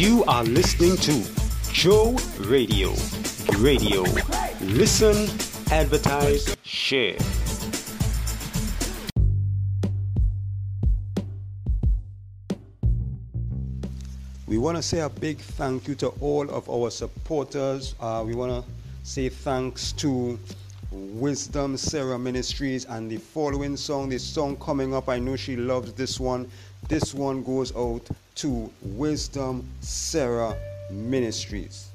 You are listening to Joe Radio. Radio. Listen, advertise, share. We want to say a big thank you to all of our supporters. Uh, we want to say thanks to Wisdom Sarah Ministries and the following song, this song coming up. I know she loves this one. This one goes out to Wisdom Sarah Ministries.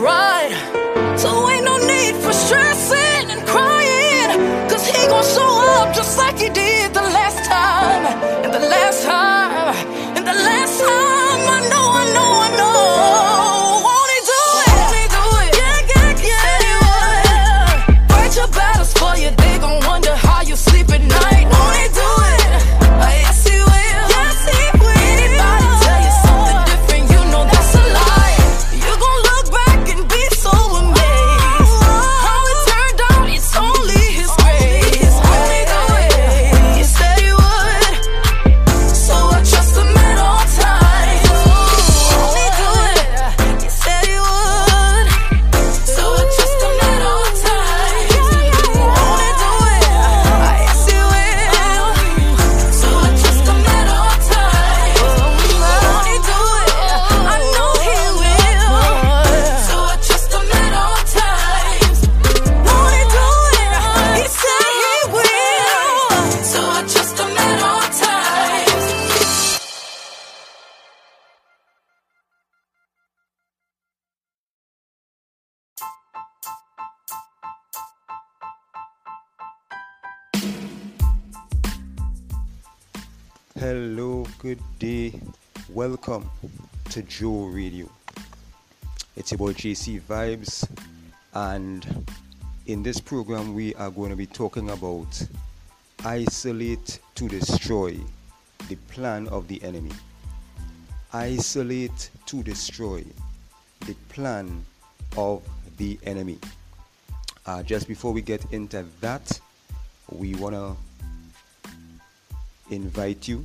right. So ain't no need for strength. good day. Welcome to Joe Radio. It's about JC Vibes, and in this program, we are going to be talking about isolate to destroy the plan of the enemy. Isolate to destroy the plan of the enemy. Uh, just before we get into that, we want to invite you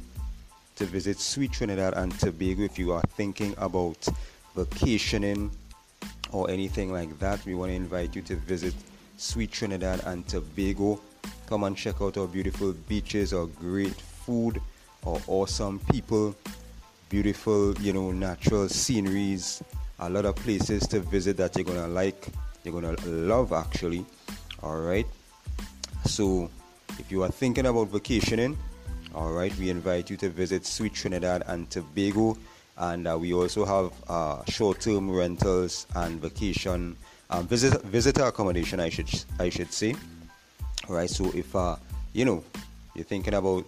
to visit Sweet Trinidad and Tobago if you are thinking about vacationing or anything like that. We want to invite you to visit Sweet Trinidad and Tobago. Come and check out our beautiful beaches, our great food, our awesome people, beautiful, you know, natural sceneries, a lot of places to visit that you're gonna like, you're gonna love actually. All right. So if you are thinking about vacationing, all right, we invite you to visit Sweet Trinidad and Tobago, and uh, we also have uh, short-term rentals and vacation um, visit, visitor accommodation. I should I should say. All right. So if uh, you know you're thinking about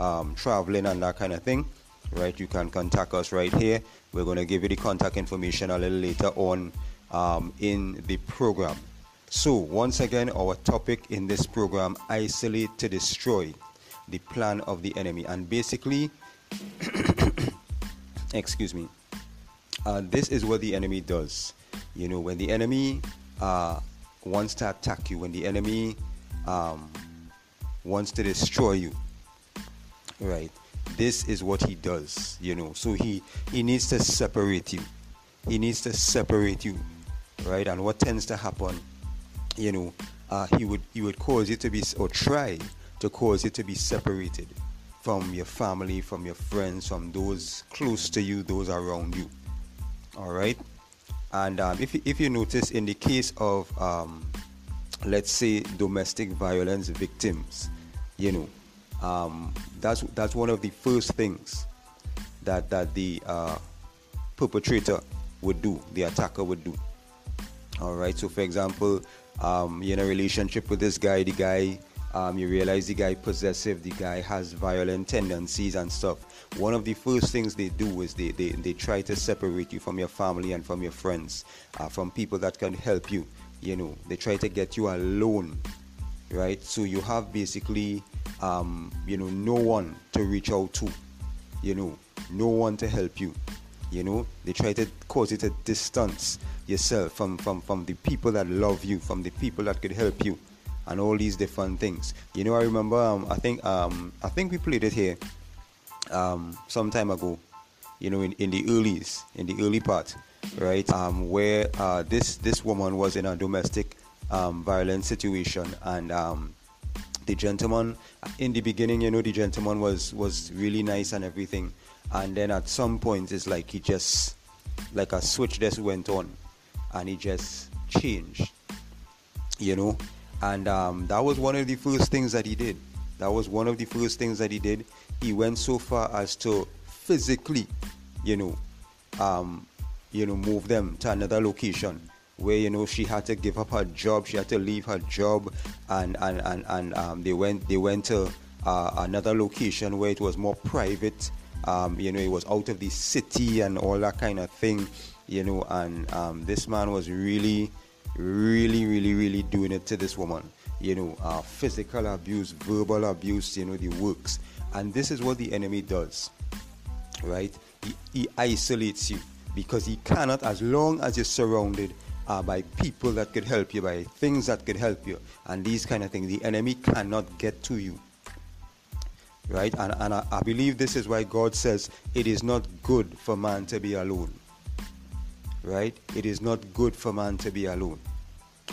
um, traveling and that kind of thing, right, you can contact us right here. We're going to give you the contact information a little later on um, in the program. So, once again, our topic in this program isolate to destroy the plan of the enemy. And basically, excuse me, uh, this is what the enemy does. You know, when the enemy uh, wants to attack you, when the enemy um, wants to destroy you, right? This is what he does, you know. So he he needs to separate you. He needs to separate you, right? And what tends to happen, you know, uh, he would he would cause you to be or try to cause you to be separated from your family, from your friends, from those close to you, those around you. All right. And um, if if you notice, in the case of um, let's say domestic violence victims, you know, um, that's that's one of the first things that that the uh, perpetrator would do, the attacker would do. All right. So, for example, um, you're in a relationship with this guy. The guy, um, you realize the guy possessive. The guy has violent tendencies and stuff. One of the first things they do is they they, they try to separate you from your family and from your friends, uh, from people that can help you. You know, they try to get you alone right? So you have basically, um, you know, no one to reach out to, you know, no one to help you. You know, they try to cause it a distance yourself from, from, from the people that love you, from the people that could help you, and all these different things. You know, I remember, um, I think, um, I think we played it here um, some time ago. You know, in, in the earlys, in the early part, right, um, where uh, this this woman was in a domestic um, violent situation and um, the gentleman in the beginning you know the gentleman was was really nice and everything and then at some point it's like he just like a switch just went on and he just changed you know and um, that was one of the first things that he did. That was one of the first things that he did. He went so far as to physically you know um, you know move them to another location where you know she had to give up her job. She had to leave her job and and and, and um, they went they went to uh, another location where it was more private. Um, you know it was out of the city and all that kind of thing you know and um, this man was really really really really doing it to this woman you know uh, physical abuse verbal abuse you know the works and this is what the enemy does right he, he isolates you because he cannot as long as you're surrounded uh, by people that could help you, by things that could help you, and these kind of things. The enemy cannot get to you. Right? And, and I, I believe this is why God says it is not good for man to be alone. Right? It is not good for man to be alone.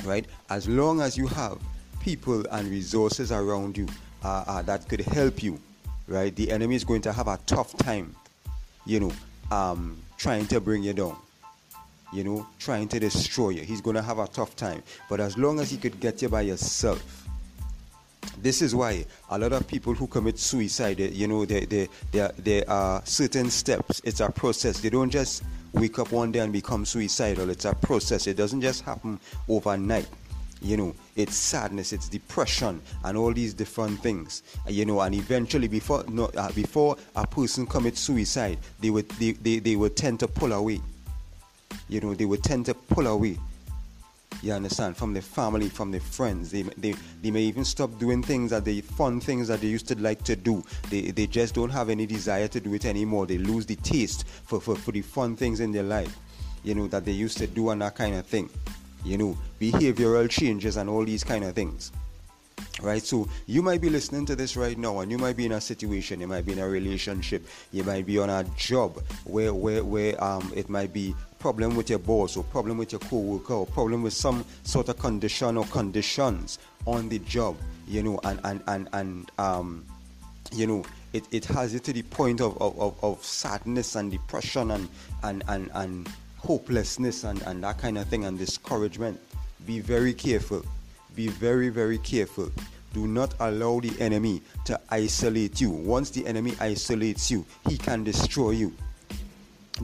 Right? As long as you have people and resources around you uh, uh, that could help you, right? The enemy is going to have a tough time, you know, um, trying to bring you down you know, trying to destroy you. He's going to have a tough time. But as long as he could get you by yourself, this is why a lot of people who commit suicide, you know, there, there, there, there are certain steps. It's a process. They don't just wake up one day and become suicidal. It's a process. It doesn't just happen overnight. You know, it's sadness, it's depression, and all these different things. You know, and eventually, before no, uh, before a person commits suicide, they would they, they, they would tend to pull away you know, they would tend to pull away. You understand? From the family, from the friends. They, they, they may even stop doing things that they fun things that they used to like to do. They, they just don't have any desire to do it anymore. They lose the taste for, for, for the fun things in their life, you know, that they used to do and that kind of thing. You know, behavioral changes and all these kind of things right so you might be listening to this right now and you might be in a situation you might be in a relationship you might be on a job where where where um it might be problem with your boss or problem with your co-worker or problem with some sort of condition or conditions on the job you know, and and and and um, you know, it, it has you to the point of, of, of, of sadness and depression and and and, and hopelessness and, and that kind of thing and discouragement. Be very careful. Be very, very careful. Do not allow the enemy to isolate you. Once the enemy isolates you, he can destroy you.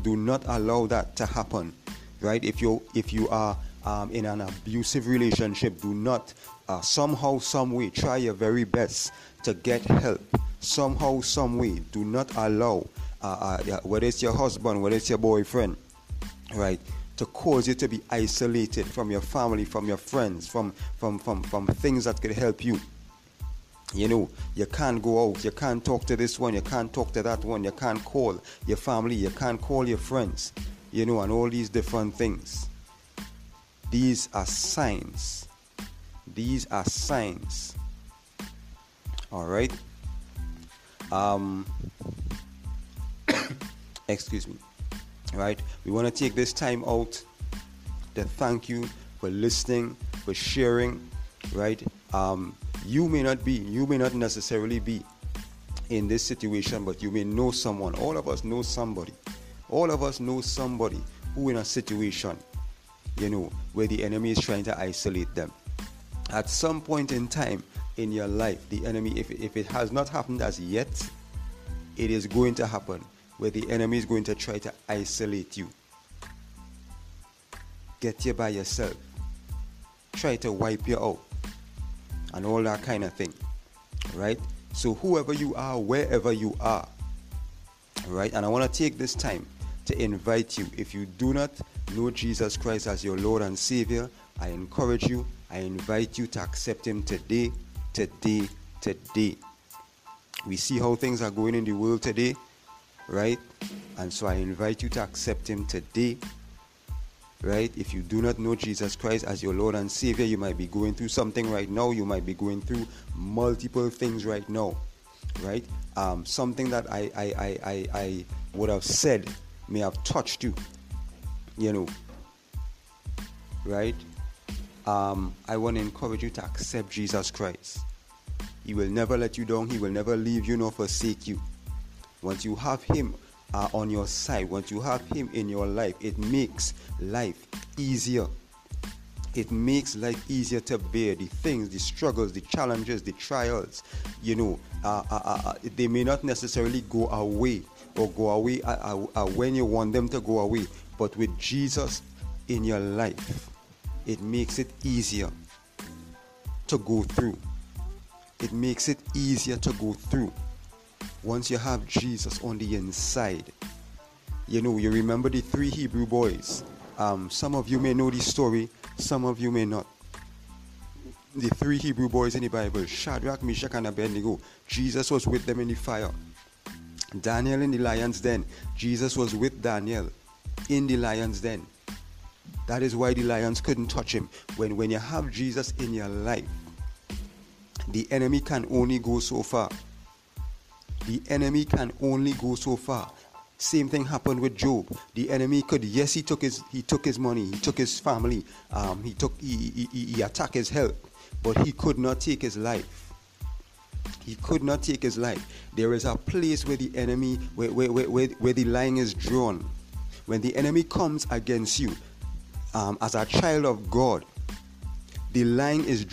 Do not allow that to happen. Right? If you if you are um, in an abusive relationship, do not uh, somehow, some way, try your very best to get help. Somehow, some way, do not allow uh, uh, whether it's your husband, whether it's your boyfriend, right, to cause you to be isolated from your family, from your friends, from from from from things that could help you. You know, you can't go out, you can't talk to this one, you can't talk to that one, you can't call your family, you can't call your friends, you know, and all these different things. These are signs. These are signs. All right. Um, excuse me. Right. We want to take this time out to thank you for listening, for sharing. Right. Um, you may not be, you may not necessarily be in this situation, but you may know someone. All of us know somebody. All of us know somebody who in a situation you know, where the enemy is trying to isolate them. At some point in time in your life, the enemy, if, if it has not happened as yet, it is going to happen where the enemy is going to try to isolate you. Get you by yourself. Try to wipe you out. And all that kind of thing. Right? So, whoever you are, wherever you are, right? And I want to take this time to invite you. If you do not know Jesus Christ as your Lord and Savior, I encourage you, I invite you to accept Him today, today, today. We see how things are going in the world today, right? And so I invite you to accept Him today, right? If you do not know Jesus Christ as your Lord and Savior, you might be going through something right now. You might be going through multiple things right now, right? Um, something that I, I, I, I, I would have said may have touched you, you know, right? Um, I want to encourage you to accept Jesus Christ. He will never let you down, He will never leave you nor forsake you. Once you have Him uh, on your side, once you have Him in your life, it makes life easier. It makes life easier to bear the things, the struggles, the challenges, the trials. You know, uh, uh, uh, uh they may not necessarily go away or go away uh, uh, when you want them to go away. But with Jesus in your life, it makes it easier to go through. It makes it easier to go through. Once you have Jesus on the inside, you know, you remember the three Hebrew boys. Um, some of you may know this story, some of you may not. The three Hebrew boys in the Bible, Shadrach, Meshach, and Abednego, Jesus was with them in the fire. Daniel in the lion's den. Jesus was with Daniel in the lion's den. That is why the lions couldn't touch him. When, when you have Jesus in your life, the enemy can only go so far. The enemy can only go so far. Same thing happened with Job. The enemy could, yes, he took his he took his money, he took his family, um, he took he, he, he attacked his health, but he could not take his life. He could not take his life. There is a place where the enemy, where, where, where, where the line is drawn. When the enemy comes against you, um, as a child of God, the line is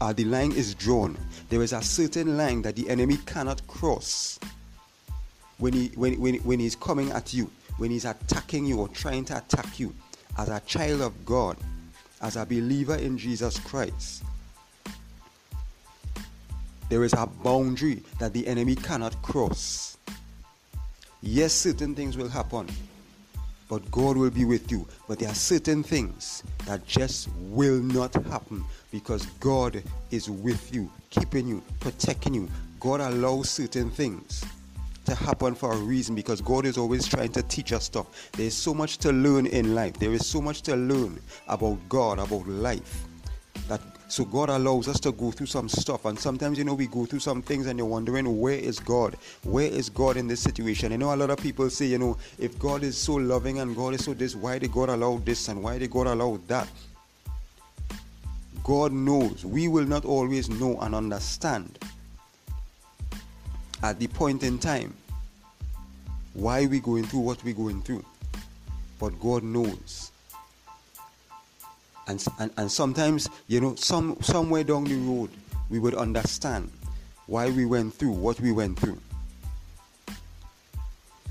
uh, the line is drawn. There is a certain line that the enemy cannot cross. When he when, when, when he's coming at you, when he's attacking you or trying to attack you, as a child of God, as a believer in Jesus Christ, there is a boundary that the enemy cannot cross. Yes, certain things will happen, but God will be with you. But there are certain things that just will not happen because God is with you, keeping you, protecting you. God allows certain things to happen for a reason because God is always trying to teach us stuff. There is so much to learn in life. There is so much to learn about God, about life so God allows us to go through some stuff, and sometimes you know we go through some things, and you're wondering where is God? Where is God in this situation? You know, a lot of people say, you know, if God is so loving and God is so this, why did God allow this and why did God allow that? God knows. We will not always know and understand at the point in time why we're going through what we're going through. But God knows. And, and, and sometimes, you know, some somewhere down the road, we would understand why we went through what we went through.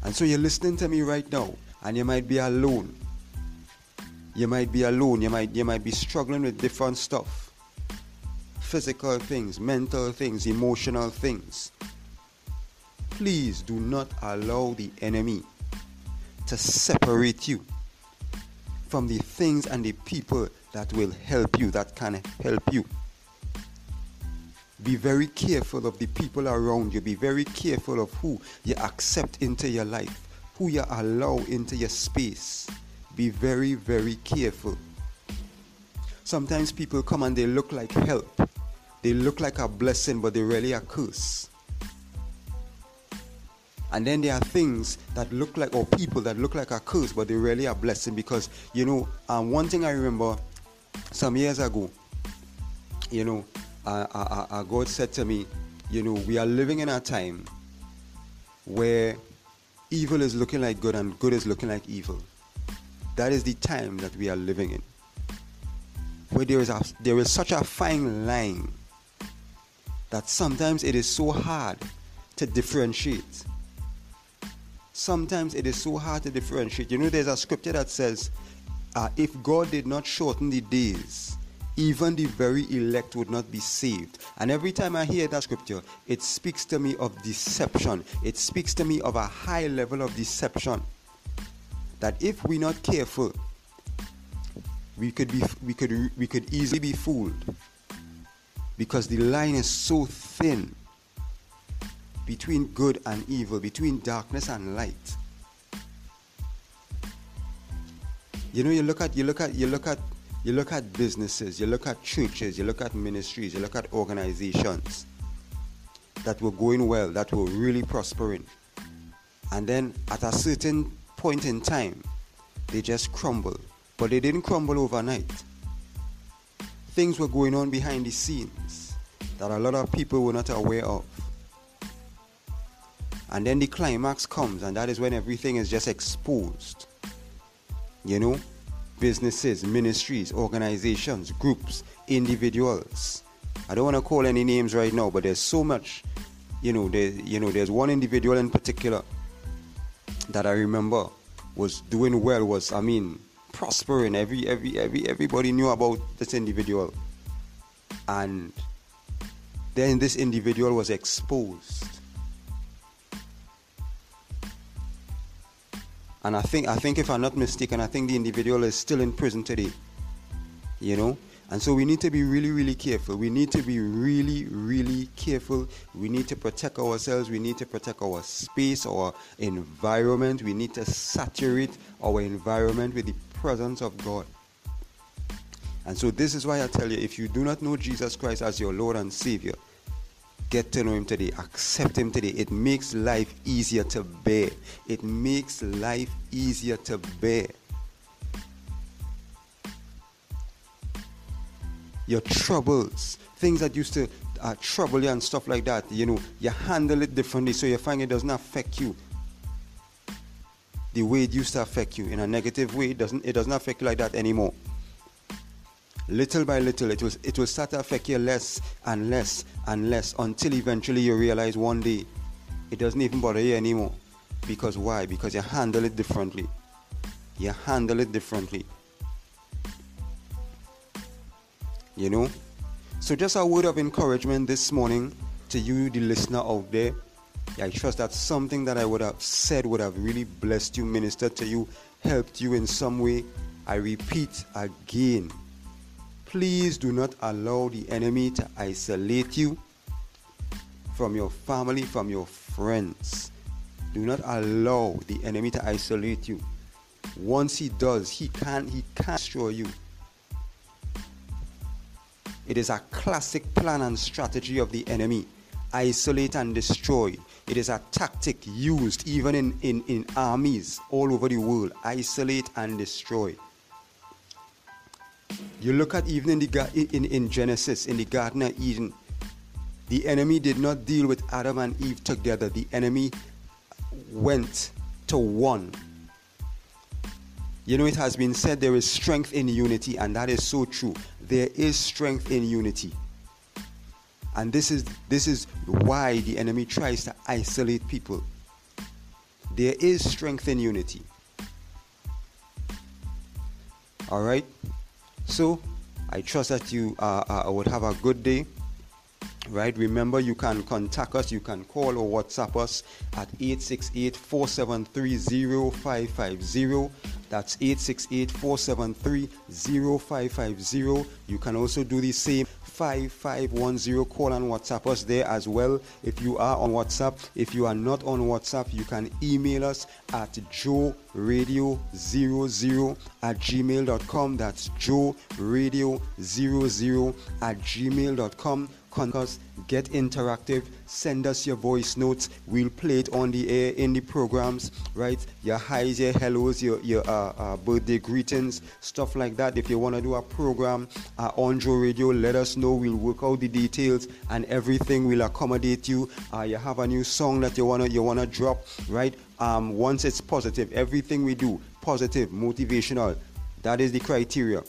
And so you're listening to me right now, and you might be alone. You might be alone. You might you might be struggling with different stuff. Physical things, mental things, emotional things. Please do not allow the enemy to separate you from the things and the people that will help you, that can help you. Be very careful of the people around you. Be very careful of who you accept into your life, who you allow into your space. Be very, very careful. Sometimes people come and they look like help. They look like a blessing, but they're really a curse. And then there are things that look like, or people that look like a curse, but they're really a blessing because, you know, um, one thing I remember some years ago, you know, uh, uh, uh, God said to me, you know, we are living in a time where evil is looking like good and good is looking like evil. That is the time that we are living in. Where there is, a, there is such a fine line that sometimes it is so hard to differentiate sometimes it is so hard to differentiate. You know, there's a scripture that says, uh, if God did not shorten the days, even the very elect would not be saved. And every time I hear that scripture, it speaks to me of deception. It speaks to me of a high level of deception. That if we're not careful, we could be we could we could easily be fooled. Because the line is so thin between good and evil, between darkness and light. You know, you look at you look at you look at you look at businesses, you look at churches, you look at ministries, you look at organizations that were going well, that were really prospering. And then at a certain point in time, they just crumble. But they didn't crumble overnight. Things were going on behind the scenes that a lot of people were not aware of. And then the climax comes, and that is when everything is just exposed. You know, businesses, ministries, organizations, groups, individuals. I don't want to call any names right now, but there's so much. You know, there, you know, there's one individual in particular that I remember was doing well. Was I mean, prospering. Every every every everybody knew about this individual, and then this individual was exposed And I think, I think, if I'm not mistaken, I think the individual is still in prison today. You know? And so we need to be really, really careful. We need to be really, really careful. We need to protect ourselves. We need to protect our space, our environment. We need to saturate our environment with the presence of God. And so, this is why I tell you if you do not know Jesus Christ as your Lord and Savior, Get to know Him today. Accept Him today. It makes life easier to bear. It makes life easier to bear. Your troubles, things that used to uh, trouble you and stuff like that, you know, you handle it differently so you find it does not affect you the way it used to affect you in a negative way. It doesn't, it does not affect you like that anymore little by little, it will, it will start to affect you less and less and less until eventually you realize one day it doesn't even bother you anymore. Because why? Because you handle it differently. You handle it differently. You know? So, just a word of encouragement this morning to you, the listener out there. I trust that something that I would have said would have really blessed you, ministered to you, helped you in some way. I repeat again Please do not allow the enemy to isolate you from your family, from your friends. Do not allow the enemy to isolate you. Once he does, he can he can destroy you. It is a classic plan and strategy of the enemy. Isolate and destroy. It is a tactic used even in, in, in armies all over the world. Isolate and destroy. You look at even in, the, in, in Genesis, in the Garden of Eden, the enemy did not deal with Adam and Eve together. The enemy went to one. You know, it has been said there is strength in unity, and that is so true. There is strength in unity. And this is, this is why the enemy tries to isolate people. There is strength in unity. All right? So, I trust that you uh, would have a good day right? Remember you can contact us you can call or whatsapp us at 868-473-0550 that's 868-473-0550 you can also do the same 5510 call and whatsapp us there as well. If you are on whatsapp if you are not on whatsapp you can email us at joeradio00 at gmail.com that's joeradio00 at gmail.com us, get interactive, send us your voice notes. We'll play it on the air in the programs, right? Your highs, your hellos, your, your uh, uh, birthday greetings, stuff like that. If you want to do a program uh, on Joe Radio, let us know. We'll work out the details and everything. will accommodate you. Uh, you have a new song that you wanna you wanna drop, right? Um, once it's positive, everything we do positive, motivational. That is the criteria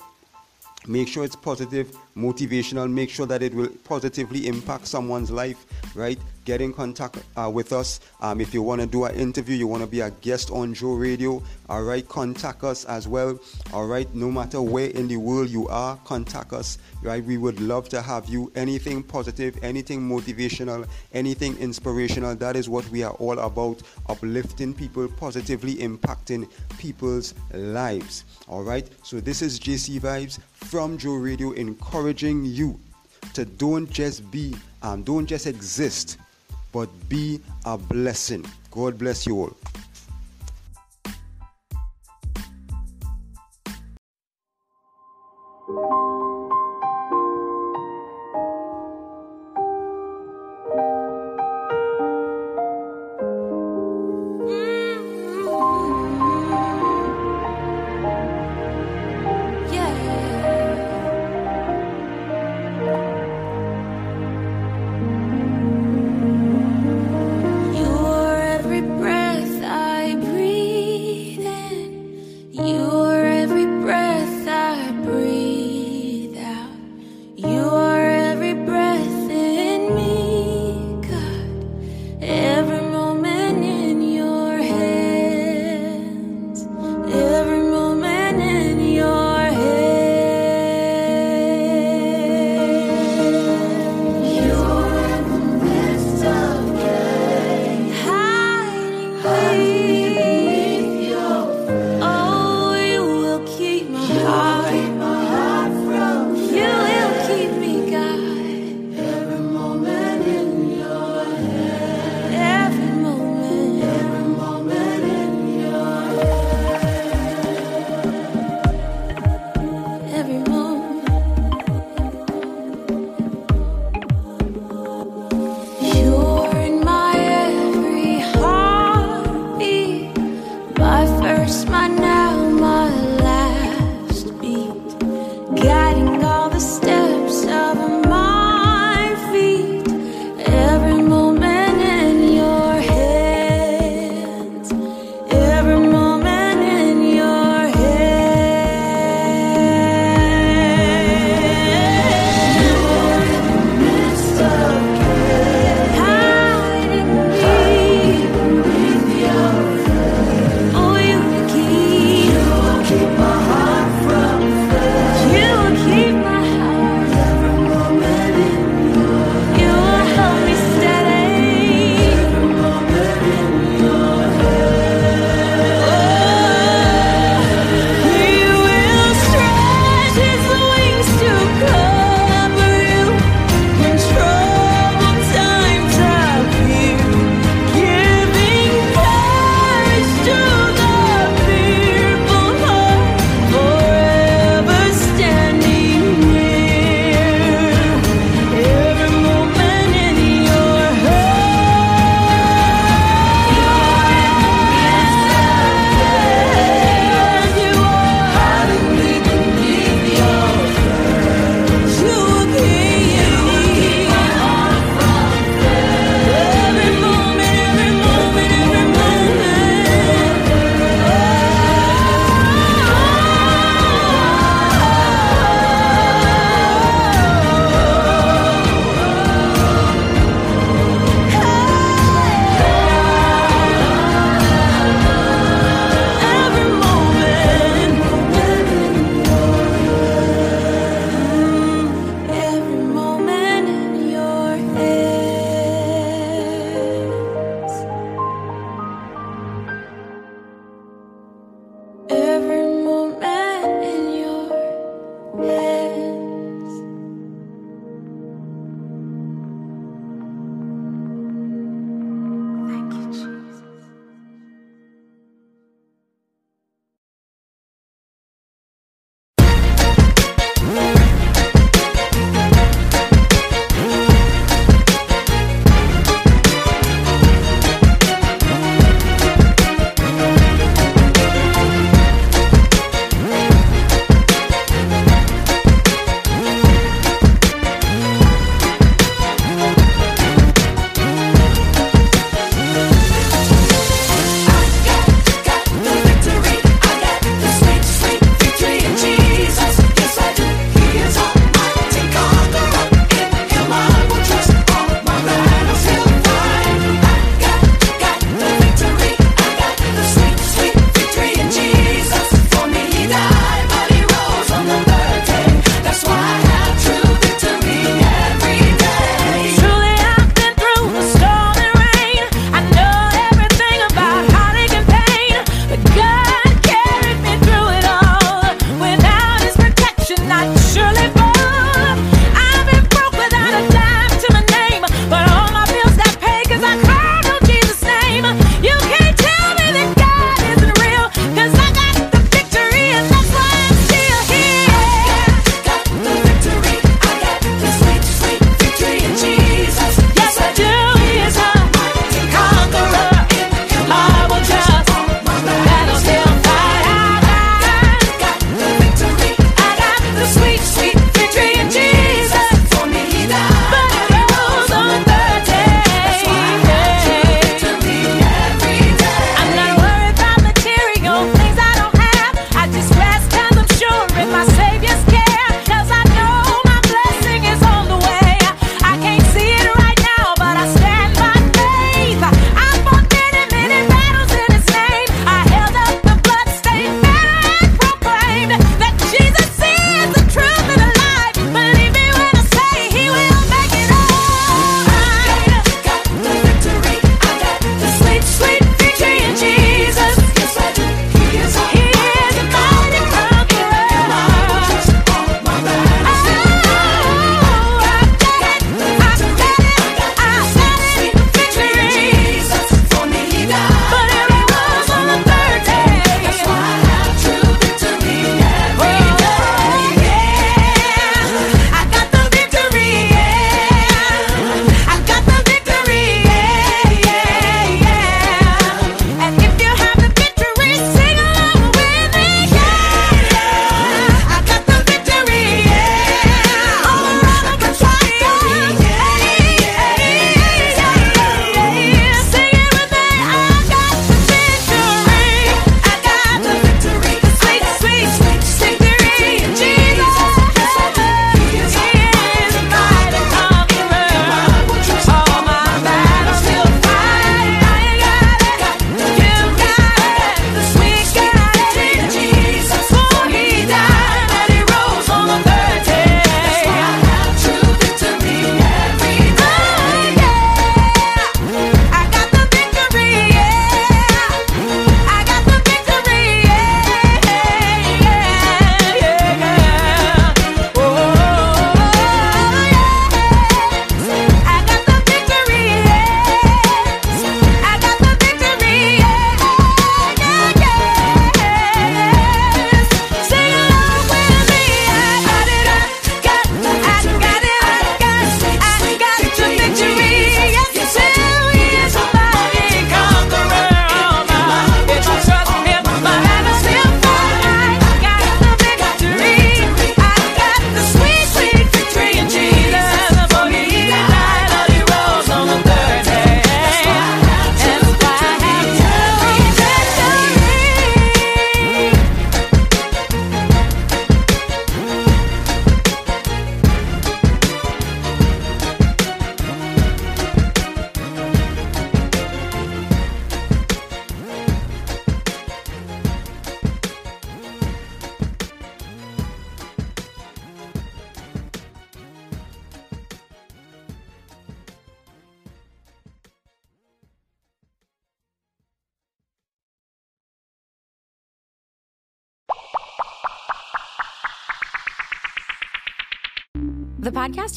make sure it's positive motivational make sure that it will positively impact someone's life right get in contact uh, with us. Um, if you want to do an interview you want to be a guest on joe radio all right contact us as well. All right no matter where in the world you are contact us right? We would love to have you. Anything positive anything motivational anything inspirational that is what we are all about. Uplifting people positively impacting people's lives. All right so this is jc vibes from joe radio encouraging you to don't just be um, don't just exist but be a blessing. God bless you all